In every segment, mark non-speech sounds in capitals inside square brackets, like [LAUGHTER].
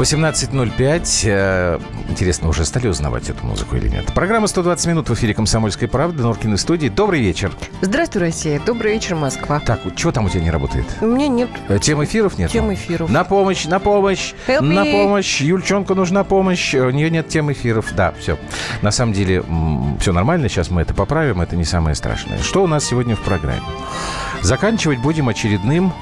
18.05. Э, интересно, уже стали узнавать эту музыку или нет? Программа «120 минут» в эфире «Комсомольской правды». Норкины студии. Добрый вечер. Здравствуй, Россия. Добрый вечер, Москва. Так, что там у тебя не работает? У меня нет. Э, тем эфиров нет? Тем эфиров. На помощь, на помощь, Help на me. помощь. Юльчонку нужна помощь. У нее нет тем эфиров. Да, все. На самом деле, все нормально. Сейчас мы это поправим. Это не самое страшное. Что у нас сегодня в программе? Заканчивать будем очередным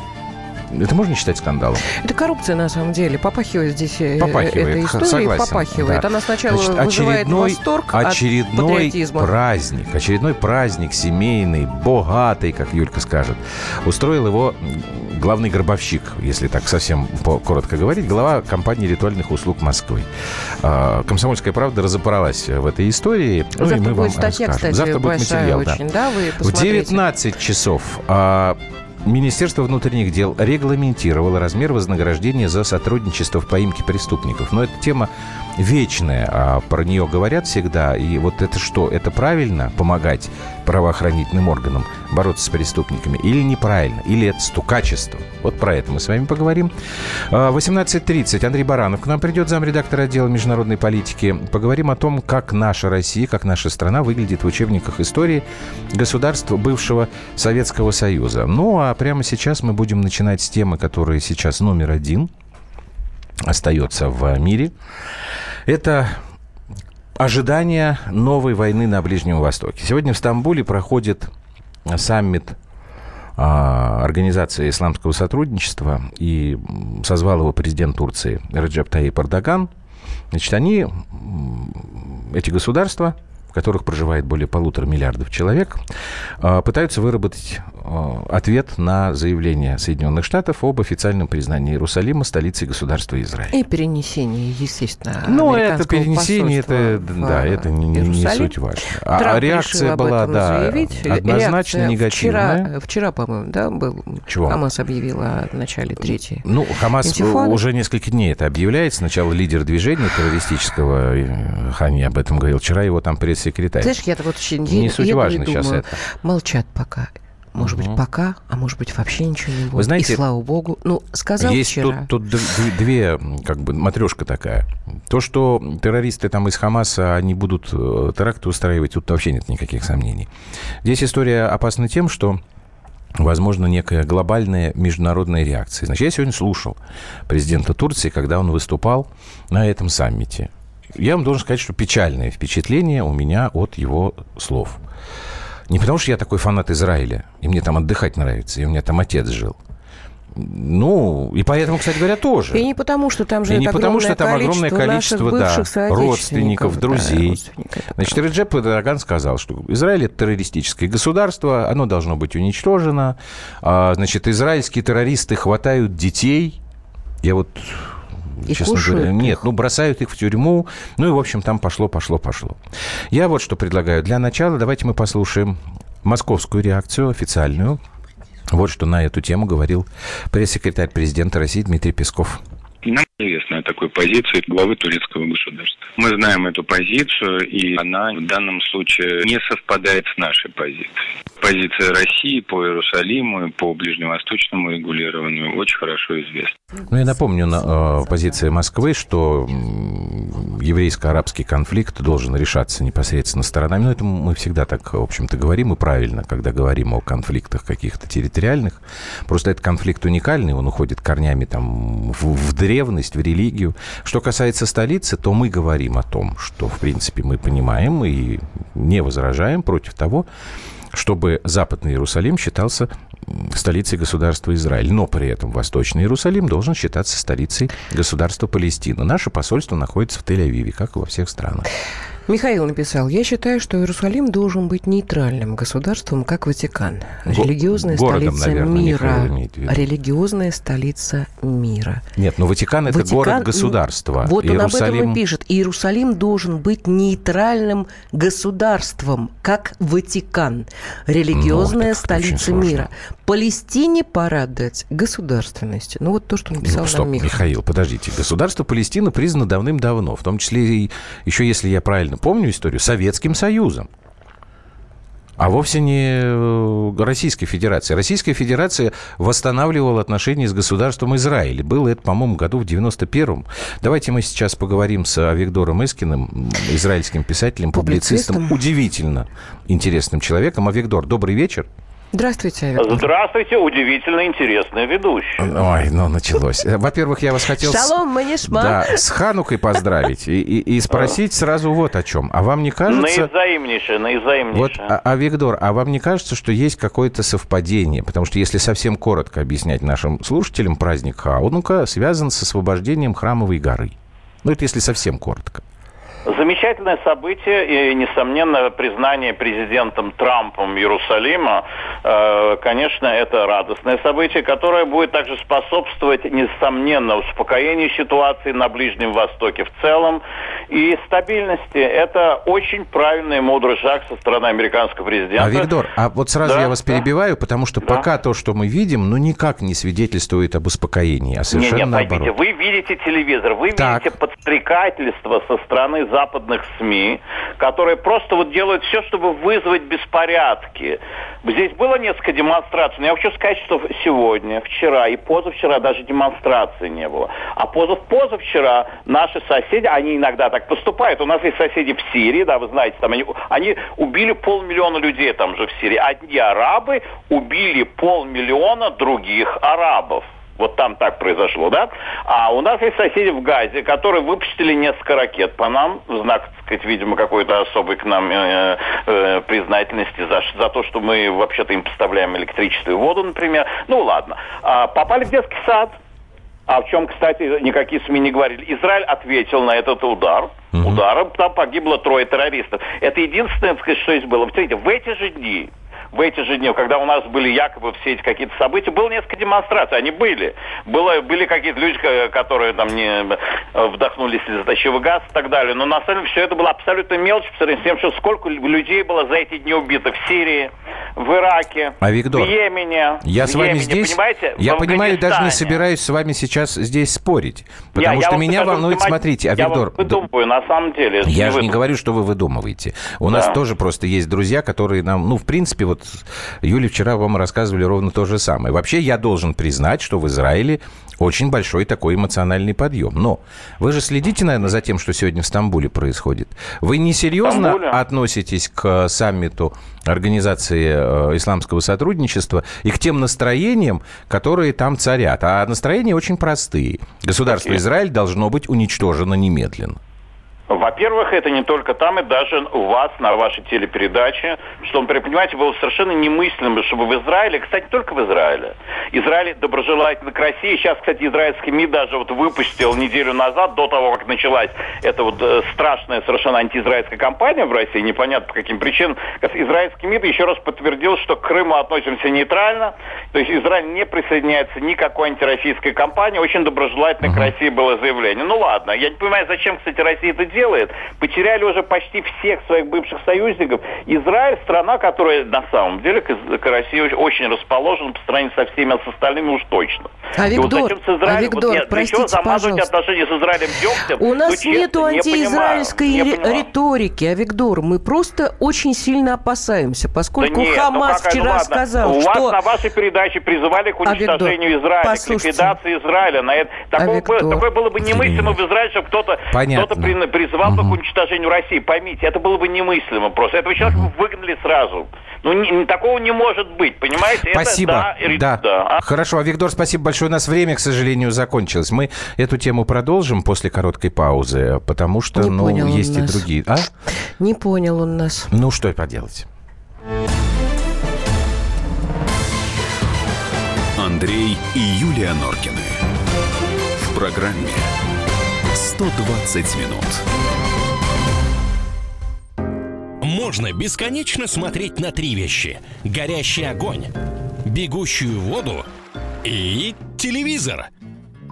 это можно считать скандалом? Это коррупция, на самом деле. Попахивает здесь э, Попахивает, эта история. согласен, Попахивает. да. Она сначала Значит, вызывает очередной, восторг очередной от праздник, очередной праздник семейный, богатый, как Юлька скажет, устроил его главный гробовщик, если так совсем коротко говорить, глава компании ритуальных услуг Москвы. А, Комсомольская правда разобралась в этой истории. ну, и Завтра мы вам будет статья, расскажем. кстати, Завтра будет материал, да. очень. Да, вы В посмотрите. 19 часов а, Министерство внутренних дел регламентировало размер вознаграждения за сотрудничество в поимке преступников. Но эта тема вечная, а про нее говорят всегда. И вот это что? Это правильно помогать правоохранительным органам бороться с преступниками? Или неправильно? Или это стукачество? Вот про это мы с вами поговорим. А, 18.30 Андрей Баранов к нам придет, замредактора отдела международной политики. Поговорим о том, как наша Россия, как наша страна выглядит в учебниках истории государств бывшего Советского Союза. Ну, а прямо сейчас мы будем начинать с темы, которая сейчас номер один остается в мире. Это ожидание новой войны на Ближнем Востоке. Сегодня в Стамбуле проходит саммит а, Организации исламского сотрудничества и созвал его президент Турции Реджеп Таyyip Эрдоган. Значит, они, эти государства, в которых проживает более полутора миллиардов человек, а, пытаются выработать ответ на заявление Соединенных Штатов об официальном признании Иерусалима столицей государства Израиль. И перенесение, естественно, Ну, это перенесение, это, в да, это не, не- не суть важно. А, Трамп реакция была, да, заявить. однозначно Реакция негативная. Вчера, вчера, по-моему, да, был. Чего? Хамас объявил о начале третьей. Ну, Хамас Интифада. уже несколько дней это объявляет. Сначала лидер движения террористического, э, Хани об этом говорил. Вчера его там пресс-секретарь. Знаешь, я так вот очень Не суть важно сейчас думаю, это. Молчат пока. Может быть, пока, а может быть, вообще ничего не будет. знаете, и слава богу. Ну, сказал Есть вчера. тут, тут две, как бы, матрешка такая. То, что террористы там из Хамаса, они будут э, теракты устраивать, тут вообще нет никаких сомнений. Здесь история опасна тем, что возможно, некая глобальная международная реакция. Значит, я сегодня слушал президента Турции, когда он выступал на этом саммите. Я вам должен сказать, что печальное впечатление у меня от его слов. Не потому, что я такой фанат Израиля, и мне там отдыхать нравится, и у меня там отец жил. Ну, и поэтому, кстати говоря, тоже. И не потому, что там же И не потому, что там огромное количество да, родственников, друзей. Значит, Реджеп Эрдоган сказал, что Израиль это террористическое государство, оно должно быть уничтожено. А, значит, израильские террористы хватают детей. Я вот И честно кушают говоря, нет, ну бросают их в тюрьму, ну и в общем там пошло, пошло, пошло. Я вот что предлагаю. Для начала давайте мы послушаем московскую реакцию официальную. Вот что на эту тему говорил пресс-секретарь президента России Дмитрий Песков. Нам известно о такой позиции главы турецкого государства. Мы знаем эту позицию, и она в данном случае не совпадает с нашей позицией. Позиция России по Иерусалиму и по ближневосточному регулированию очень хорошо известна. Ну, я напомню на, э, позиции Москвы, что еврейско-арабский конфликт должен решаться непосредственно сторонами. Ну, это мы всегда так, в общем-то, говорим, и правильно, когда говорим о конфликтах каких-то территориальных. Просто этот конфликт уникальный, он уходит корнями там в, в древность, в религию. Что касается столицы, то мы говорим о том, что, в принципе, мы понимаем и не возражаем против того, чтобы Западный Иерусалим считался столицей государства Израиль. Но при этом Восточный Иерусалим должен считаться столицей государства Палестина. Наше посольство находится в Тель-Авиве, как и во всех странах. Михаил написал, я считаю, что Иерусалим должен быть нейтральным государством, как Ватикан. Религиозная городом, столица наверное, мира. Религиозная столица мира. Нет, но Ватикан это Ватикан- город-государство. Вот он об этом Иерусалим- и пишет. Иерусалим должен быть нейтральным государством, как Ватикан. Религиозная Ну, это столица мира. Палестине пора дать государственность. Ну, вот то, что написал Ну, стоп, нам Михаил. Михаил, подождите. Государство Палестина признано давным-давно, в том числе и, еще, если я правильно помню историю, Советским Союзом. А вовсе не э, Российской Федерацией. Российская Федерация восстанавливала отношения с государством Израиль. Было это, по-моему, году в 91-м. Давайте мы сейчас поговорим с Авигдором Эскиным, м, израильским писателем, публицистом, Публицистом. удивительно интересным человеком. Авигдор, добрый вечер. Здравствуйте, Виктор. Здравствуйте, удивительно интересный ведущий. Ой, ну началось. Э, Во-первых, я вас хотел... с- Шалом, манишма. Да, с Ханукой поздравить и, и- и спросить сразу вот о чем. А вам не кажется... Наизаимнейшее, наизаимнейшее. Вот, а, а, Виктор, а вам не кажется, что есть какое-то совпадение? Потому что если совсем коротко объяснять нашим слушателям, праздник Хаунука связан с освобождением Храмовой горы. Ну, это если совсем коротко. Замечательное событие и, несомненно, признание президентом Трампом Иерусалима, э, конечно, это радостное событие, которое будет также способствовать, несомненно, успокоению ситуации на Ближнем Востоке в целом и стабильности. Это очень правильный и мудрый шаг со стороны американского президента. А, Виктор, а вот сразу Да, я вас да. перебиваю, потому что Да. пока то, что мы видим, ну, никак не свидетельствует об успокоении, а совершенно не, поймите, наоборот. вы видите телевизор, вы Так. видите подстрекательство со стороны западных СМИ, которые просто вот делают все, чтобы вызвать беспорядки. Здесь было несколько демонстраций, но я хочу сказать, что сегодня, вчера и позавчера даже демонстрации не было. А позав позавчера наши соседи, они иногда так поступают. У нас есть соседи в Сирии, да, вы знаете, там они, они убили полмиллиона людей там же в Сирии. Одни арабы убили полмиллиона других арабов. Вот там так произошло, да? А у нас есть соседи в Газе, которые выпустили несколько ракет по нам, в знак, так сказать, видимо, какой-то особой к нам э, э, признательности за, за то, что мы вообще-то им поставляем электричество и воду, например. Ну, ладно. А, попали в детский сад. А в чем, кстати, никакие СМИ не говорили. Израиль ответил на этот удар. Ударом там погибло трое террористов. Это единственное, так сказать, что здесь было. Смотрите, в эти же дни в эти же дни, когда у нас были якобы все эти какие-то события, было несколько демонстраций, они были. Было, были какие-то люди, ка- которые там не э, вдохнули слезоточивый газ и так далее. Но на самом деле все это было абсолютно мелочь по сравнению с тем, что сколько людей было за эти дни убито в Сирии, в Ираке, А, Виктор, в Йемене. Я в с вами Йемене, здесь, понимаете, я понимаю, даже не собираюсь с вами сейчас здесь спорить, потому Я- я что вам меня волнует, смотрите, а Я Виктор, да- выдумываю, на самом деле. я же не выдумываю. говорю, что вы выдумываете. У нас Да. тоже просто есть друзья, которые нам, ну, в принципе, вот Юля вчера вам рассказывали ровно то же самое. Вообще, я должен признать, что в Израиле очень большой такой эмоциональный подъем. Но вы же следите, наверное, за тем, что сегодня в Стамбуле происходит. Вы не серьезно Стамбуле? относитесь к саммиту Организации э, исламского сотрудничества и к тем настроениям, которые там царят. А настроения очень простые. Государство? Израиль должно быть уничтожено немедленно. Во-первых, это не только там, и даже у вас на вашей телепередаче, что, например, понимаете, было совершенно немыслимо, чтобы в Израиле, кстати, только в Израиле, Израиль доброжелательно к России. Сейчас, кстати, израильский МИД даже вот выпустил неделю назад, до того, как началась эта вот э, страшная совершенно антиизраильская кампания в России, непонятно по каким причинам, израильский МИД еще раз подтвердил, что к Крыму относимся нейтрально, то есть Израиль не присоединяется ни к какой антироссийской кампании, очень доброжелательно к России было заявление. Ну ладно, я не понимаю, зачем, кстати, Россия это делает. Потеряли уже почти всех своих бывших союзников. Израиль страна, которая на самом деле к, к России очень- расположена по сравнению со всеми с остальными уж точно. А, вот Виктор, зачем с Израилем, а, вот Виктор, нет, для простите, замазывать пожалуйста. отношения с Израилем дегтем? У нас Ну, честно, нету не антиизраильской понимаю, не понимаю. риторики, а Виктор, мы просто очень сильно опасаемся, поскольку Да нет, ну Хамас ну вчера ладно. сказал, У что... вас на вашей передаче призывали к А, уничтожению Израиля, к ликвидации Израиля. На это, такого, Виктор, бы- такое было бы немыслимо в Израиле, чтобы кто-то Понятно. кто при- призывал бы к уничтожению России. Поймите, это было бы немыслимо просто. Этого человека бы выгнали сразу. Ну, не- не- такого не может быть, понимаете? Это, Спасибо. да, ри- да. да. А Хорошо, Виктор, спасибо большое. У нас время, к сожалению, закончилось. Мы эту тему продолжим после короткой паузы, потому что, Не ну, понял он есть и нас. другие. А? Не понял он нас. Ну, что поделать? Андрей и Юлия Норкины. В программе 120 минут. можно бесконечно смотреть на три вещи. Горящий огонь, бегущую воду и телевизор.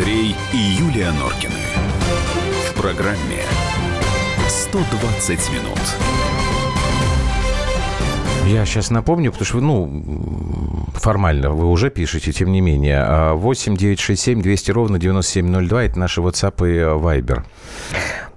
Андрей и Юлия Норкины. В программе 120 минут. Я сейчас напомню, потому что, ну, формально вы уже пишете, тем не менее. 8 967 200 ровно 9702 – это наши WhatsApp и Viber.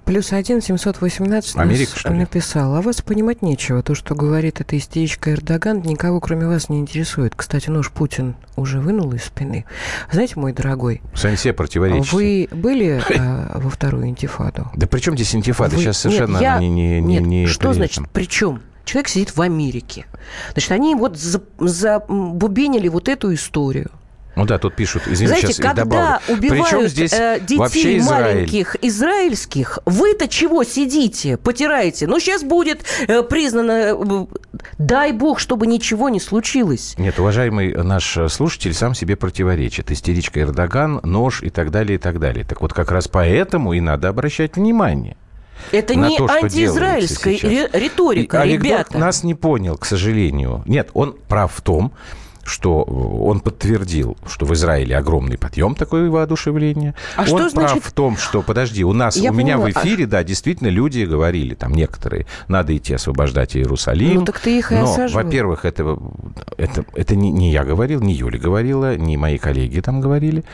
Плюс один 718 Америка, что ли? написал. А вас понимать нечего. То, что говорит эта истеричка Эрдоган, никого кроме вас не интересует. Кстати, нож Путин уже вынул из спины. Знаете, мой дорогой, Сами себе противоречите. вы были [LAUGHS] э, во вторую интифаду? Да при чем здесь интифада? Вы- Сейчас совершенно Нет, я- не, не, не, Нет, не что значит при чем? Человек сидит в Америке. Значит, они вот за- забубенили вот эту историю. Ну да, тут пишут, извините, Знаете, сейчас когда. Причем убивают здесь э, детей Израиль? маленьких израильских, вы-то чего сидите, потираете? Ну, сейчас будет э, признано, э, дай бог, чтобы ничего не случилось. Нет, уважаемый наш слушатель сам себе противоречит. Истеричка Эрдоган, нож и так далее, и так далее. Так вот, как раз поэтому и надо обращать внимание. Это не то, антиизраильская риторика, И Олег ребята. Дорк нас не понял, к сожалению. Нет, он прав в том, что он подтвердил, что в Израиле огромный подъем такое воодушевление. А он что прав значит- в том, что, подожди, у нас, Я у меня в поняла, а- эфире, да, действительно люди говорили, там некоторые, надо идти освобождать Иерусалим. Ну, так ты их и Но, осаживал. во-первых, это, это, это не, не я говорил, не Юля говорила, не мои коллеги там говорили.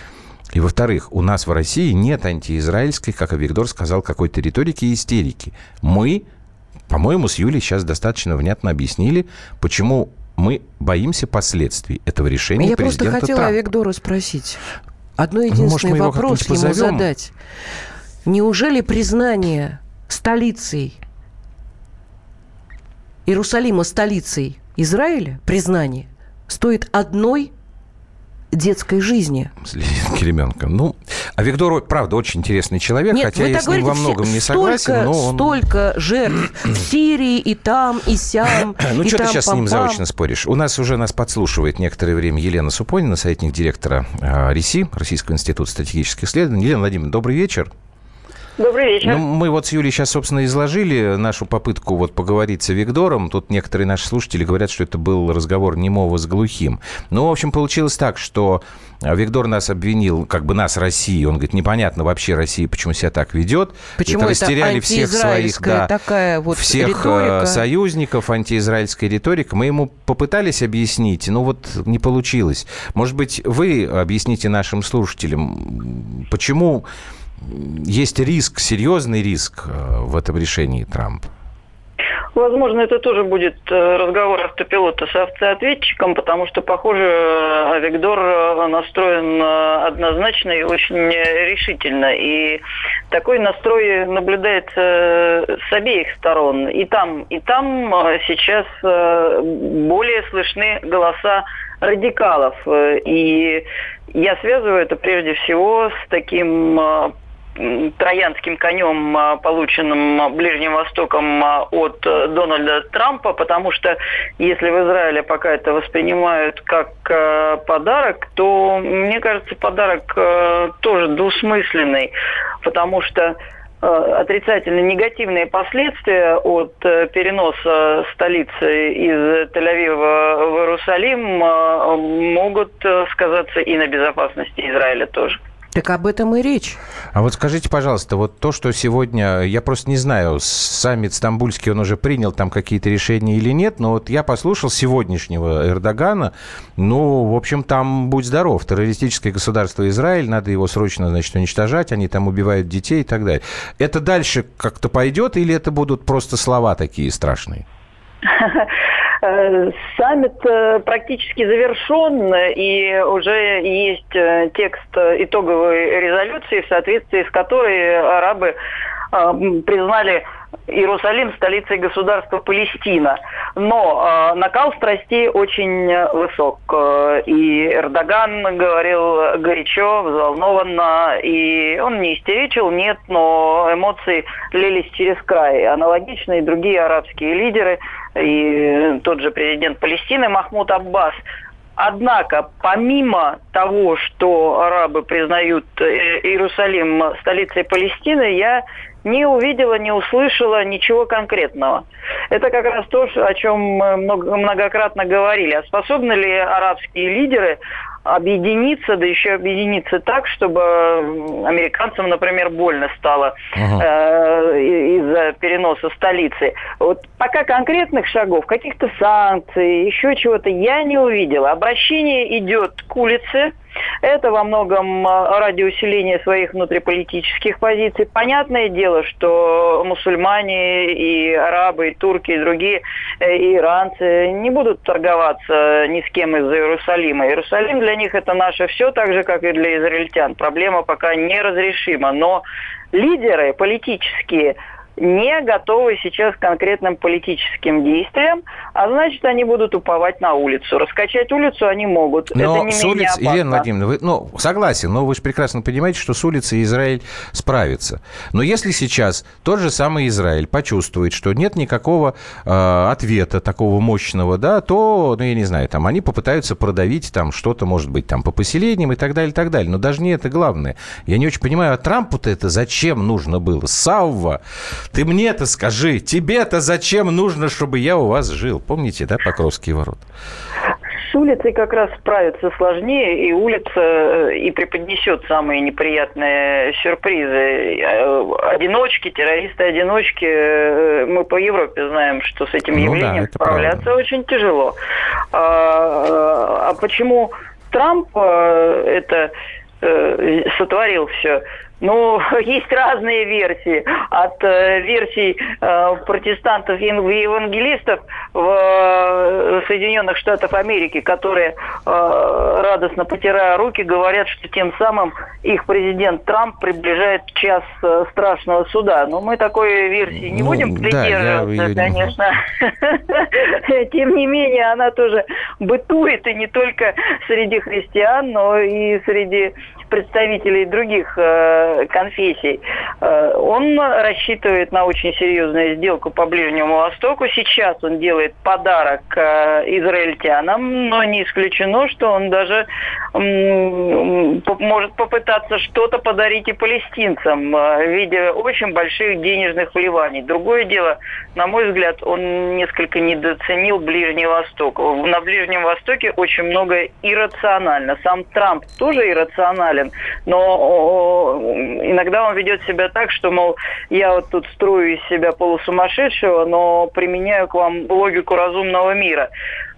И, во-вторых, у нас в России нет антиизраильской, как Виктор сказал, какой-то риторики и истерики. Мы, по-моему, с Юлей сейчас достаточно внятно объяснили, почему мы боимся последствий этого решения Я просто президента хотела Трампа. Виктора спросить. Одно может, единственный мы его вопрос ему позовем? задать. Неужели признание столицей Иерусалима столицей Израиля, признание, стоит одной детской жизни? С Леонидом Келеменко. Ну, а Виктор, правда, очень интересный человек, Нет, хотя я с ним во говорите, многом все- не столько, согласен, но он... столько жертв [CLEARS THROAT] в Сирии и там, и сям, [CLEARS THROAT] Ну, и что ты там, сейчас с ним заочно споришь? У нас уже нас подслушивает некоторое время Елена Супонина, советник директора а, РИСИ, Российского института стратегических исследований. Елена Владимировна, добрый вечер. Добрый вечер. Ну, мы вот с Юлей сейчас, собственно, изложили нашу попытку вот поговорить с Виктором. Тут некоторые наши слушатели говорят, что это был разговор немого с глухим. Ну, в общем, получилось так, что а, Виктор нас обвинил, как бы нас, России. Он говорит, непонятно вообще России, почему себя так ведет. Почему это растеряли всех своих, да, такая вот всех э, риторика? союзников, антиизраильская риторика. Мы ему попытались объяснить, но вот не получилось. Может быть, вы объясните нашим слушателям, почему есть риск, серьезный риск э, в этом решении Трампа? Возможно, это тоже будет э, разговор автопилота с автоответчиком, потому что, похоже, э, Авигдор настроен однозначно и очень решительно. И такой настрой наблюдается с обеих сторон. И там, и там сейчас более слышны голоса радикалов. И я связываю это прежде всего с таким троянским конем, а, полученным а, Ближним Востоком а, от э, Дональда Трампа, потому что если в Израиле пока это воспринимают как э, подарок, то, мне кажется, подарок э, тоже двусмысленный, потому что отрицательно негативные последствия от переноса столицы из Тель-Авива в Иерусалим могут сказаться и на безопасности Израиля тоже. Так об этом и речь. А вот скажите, пожалуйста, вот то, что сегодня, я просто не знаю, саммит стамбульский, он уже принял там какие-то решения или нет, но вот я послушал сегодняшнего Эрдогана, ну, в общем, там, будь здоров, террористическое государство Израиль, надо его срочно, значит, уничтожать, они там убивают детей и так далее. Это дальше как-то пойдет или это будут просто слова такие страшные? [LAUGHS] Э, Саммит э, практически завершен, и уже есть э, текст итоговой резолюции, в соответствии с которой арабы признали Иерусалим столицей государства Палестина. Но э, накал страстей очень высок. Э, и Эрдоган говорил горячо, взволнованно, и он не истеричил, нет, но эмоции лились через край. Аналогично и другие арабские лидеры, и тот же президент Палестины Махмуд Аббас Однако, помимо того, что арабы признают э, Иерусалим столицей Палестины, я не увидела, не услышала ничего конкретного. Это как раз то, о чем мы многократно говорили. А способны ли арабские лидеры объединиться, да еще объединиться так, чтобы американцам, например, больно стало ага. э, из-за переноса столицы. Вот пока конкретных шагов, каких-то санкций, еще чего-то я не увидела. Обращение идет к улице, это во многом а, ради усиления своих внутриполитических позиций. Понятное дело, что мусульмане и арабы, и турки, и другие, э, и иранцы не будут торговаться ни с кем из-за Иерусалима. Иерусалим для них это наше все, так же, как и для израильтян. Проблема пока неразрешима. Но лидеры политические не готовы сейчас к конкретным политическим действиям, а значит, они будут уповать на улицу. Раскачать улицу они могут. Но Это не с улиц, Елена Владимировна, вы, ну, согласен, но вы же прекрасно понимаете, что с улицы Израиль справится. Но если сейчас тот же самый Израиль почувствует, что нет никакого э, ответа такого мощного, да, то, ну, я не знаю, там, они попытаются продавить там что-то, может быть, там, по поселениям и так далее, и так далее. Но даже не это главное. Я не очень понимаю, а Трампу-то это зачем нужно было? Савва ты мне-то скажи, тебе-то зачем нужно, чтобы я у вас жил? Помните, да, Покровские ворота? С улицей как раз справиться сложнее, и улица э, и преподнесет самые неприятные сюрпризы. Э, одиночки, террористы-одиночки, э, мы по Европе знаем, что с этим ну, явлением да, справляться правда. очень тяжело. А, а почему Трамп это сотворил все? Ну, [LAUGHS] есть разные версии. От э, версий э, протестантов и евангелистов в э, Соединенных Штатах Америки, которые э, радостно потирая руки, говорят, что тем самым их президент Трамп приближает час э, страшного суда. Но мы такой версии не ну, будем придерживаться, да, конечно. [LAUGHS] Тем не менее, она тоже бытует, и не только среди христиан, но и среди представителей других э, конфессий. Э, он рассчитывает на очень серьезную сделку по Ближнему Востоку. Сейчас он делает подарок э, израильтянам, но не исключено, что он даже может попытаться что-то подарить и палестинцам э, в виде очень больших денежных вливаний. Другое дело, на мой взгляд, он несколько недооценил Ближний Восток. На Ближнем Востоке очень много иррационально. Сам Трамп тоже иррационален. Но иногда он ведет себя так, что, мол, я вот тут строю из себя полусумасшедшего, но применяю к вам логику разумного мира.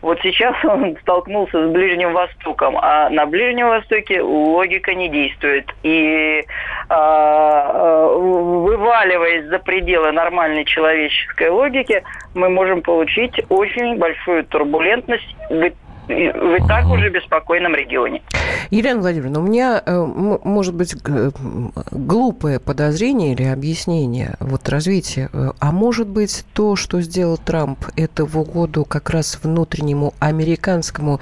Вот сейчас [LAUGHS] он столкнулся с Ближним Востоком, а на Ближнем Востоке логика не действует. И а, вываливаясь за пределы нормальной человеческой логики, мы можем получить очень большую турбулентность и так уже беспокойном регионе. Елена Владимировна, у меня э, может быть глупое подозрение или объяснение вот развития. А может быть то, что сделал Трамп, это в угоду как раз внутреннему американскому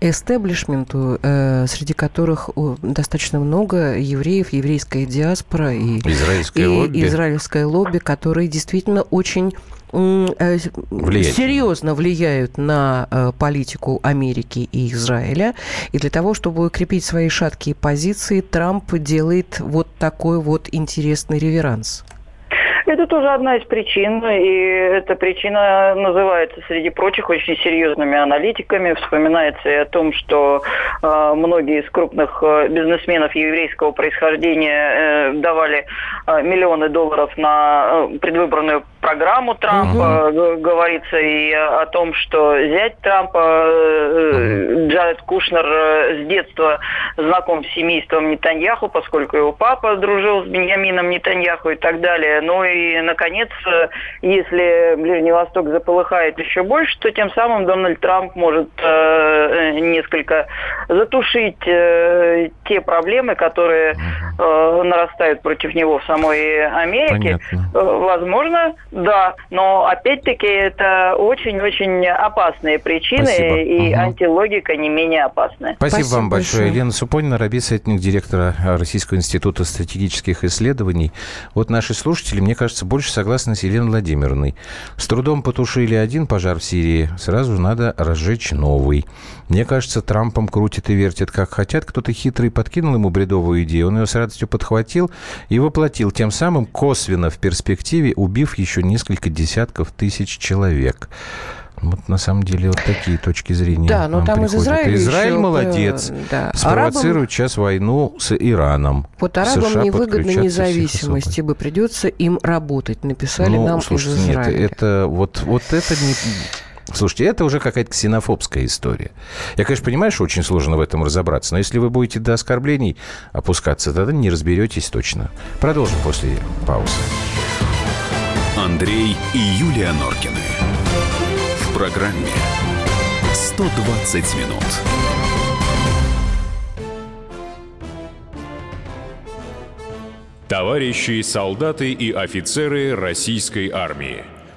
эстеблишменту, э, среди которых достаточно много евреев, еврейская диаспора и израильское, и лобби. израильское лобби, которые действительно очень Э, Влиять. серьезно влияют на э, политику Америки и Израиля. И для того, чтобы укрепить свои шаткие позиции, Трамп делает вот такой вот интересный реверанс. Это тоже одна из причин, и эта причина называется, среди прочих, очень серьезными аналитиками. Вспоминается и о том, что э, многие из крупных э, бизнесменов еврейского происхождения э, давали э, миллионы долларов на э, предвыборную программу Трампа. Угу. Говорится и о том, что зять Трампа, э, Джаред Кушнер с детства знаком с семейством Нетаньяху, поскольку его папа дружил с Беньямином Нетаньяху и так далее. Ну и, наконец, если Ближний Восток заполыхает еще больше, то тем самым Дональд Трамп может э, несколько затушить э, те проблемы, которые э, нарастают против него в самой Америке. Понятно. Э, возможно, да, но опять-таки это очень-очень опасные причины, Спасибо. и угу. антилогика не менее опасная. Спасибо, Спасибо вам большое. большое. Елена Супонина, Раби, советник директора Российского института стратегических исследований. Вот наши слушатели, мне кажется, больше согласны с Еленой Владимировной. С трудом потушили один пожар в Сирии, сразу надо разжечь новый. Мне кажется, Трампом крутит и вертит как хотят. Кто-то хитрый подкинул ему бредовую идею, он ее с радостью подхватил и воплотил, тем самым косвенно в перспективе убив еще несколько десятков тысяч человек. Вот на самом деле вот такие точки зрения. Да, но там приходят. из Израиля Израиль еще, молодец. Да. Спровоцирует арабам, сейчас войну с Ираном. Вот арабам США невыгодна независимость, ибо придется им работать. Написали ну, нам слушайте, из Израиля. Нет, это вот, вот это не... Слушайте, это уже какая-то ксенофобская история. Я, конечно, понимаю, что очень сложно в этом разобраться, но если вы будете до оскорблений опускаться, тогда не разберетесь точно. Продолжим после паузы. Андрей и Юлия Норкины. В программе 120 минут. Товарищи солдаты и офицеры российской армии –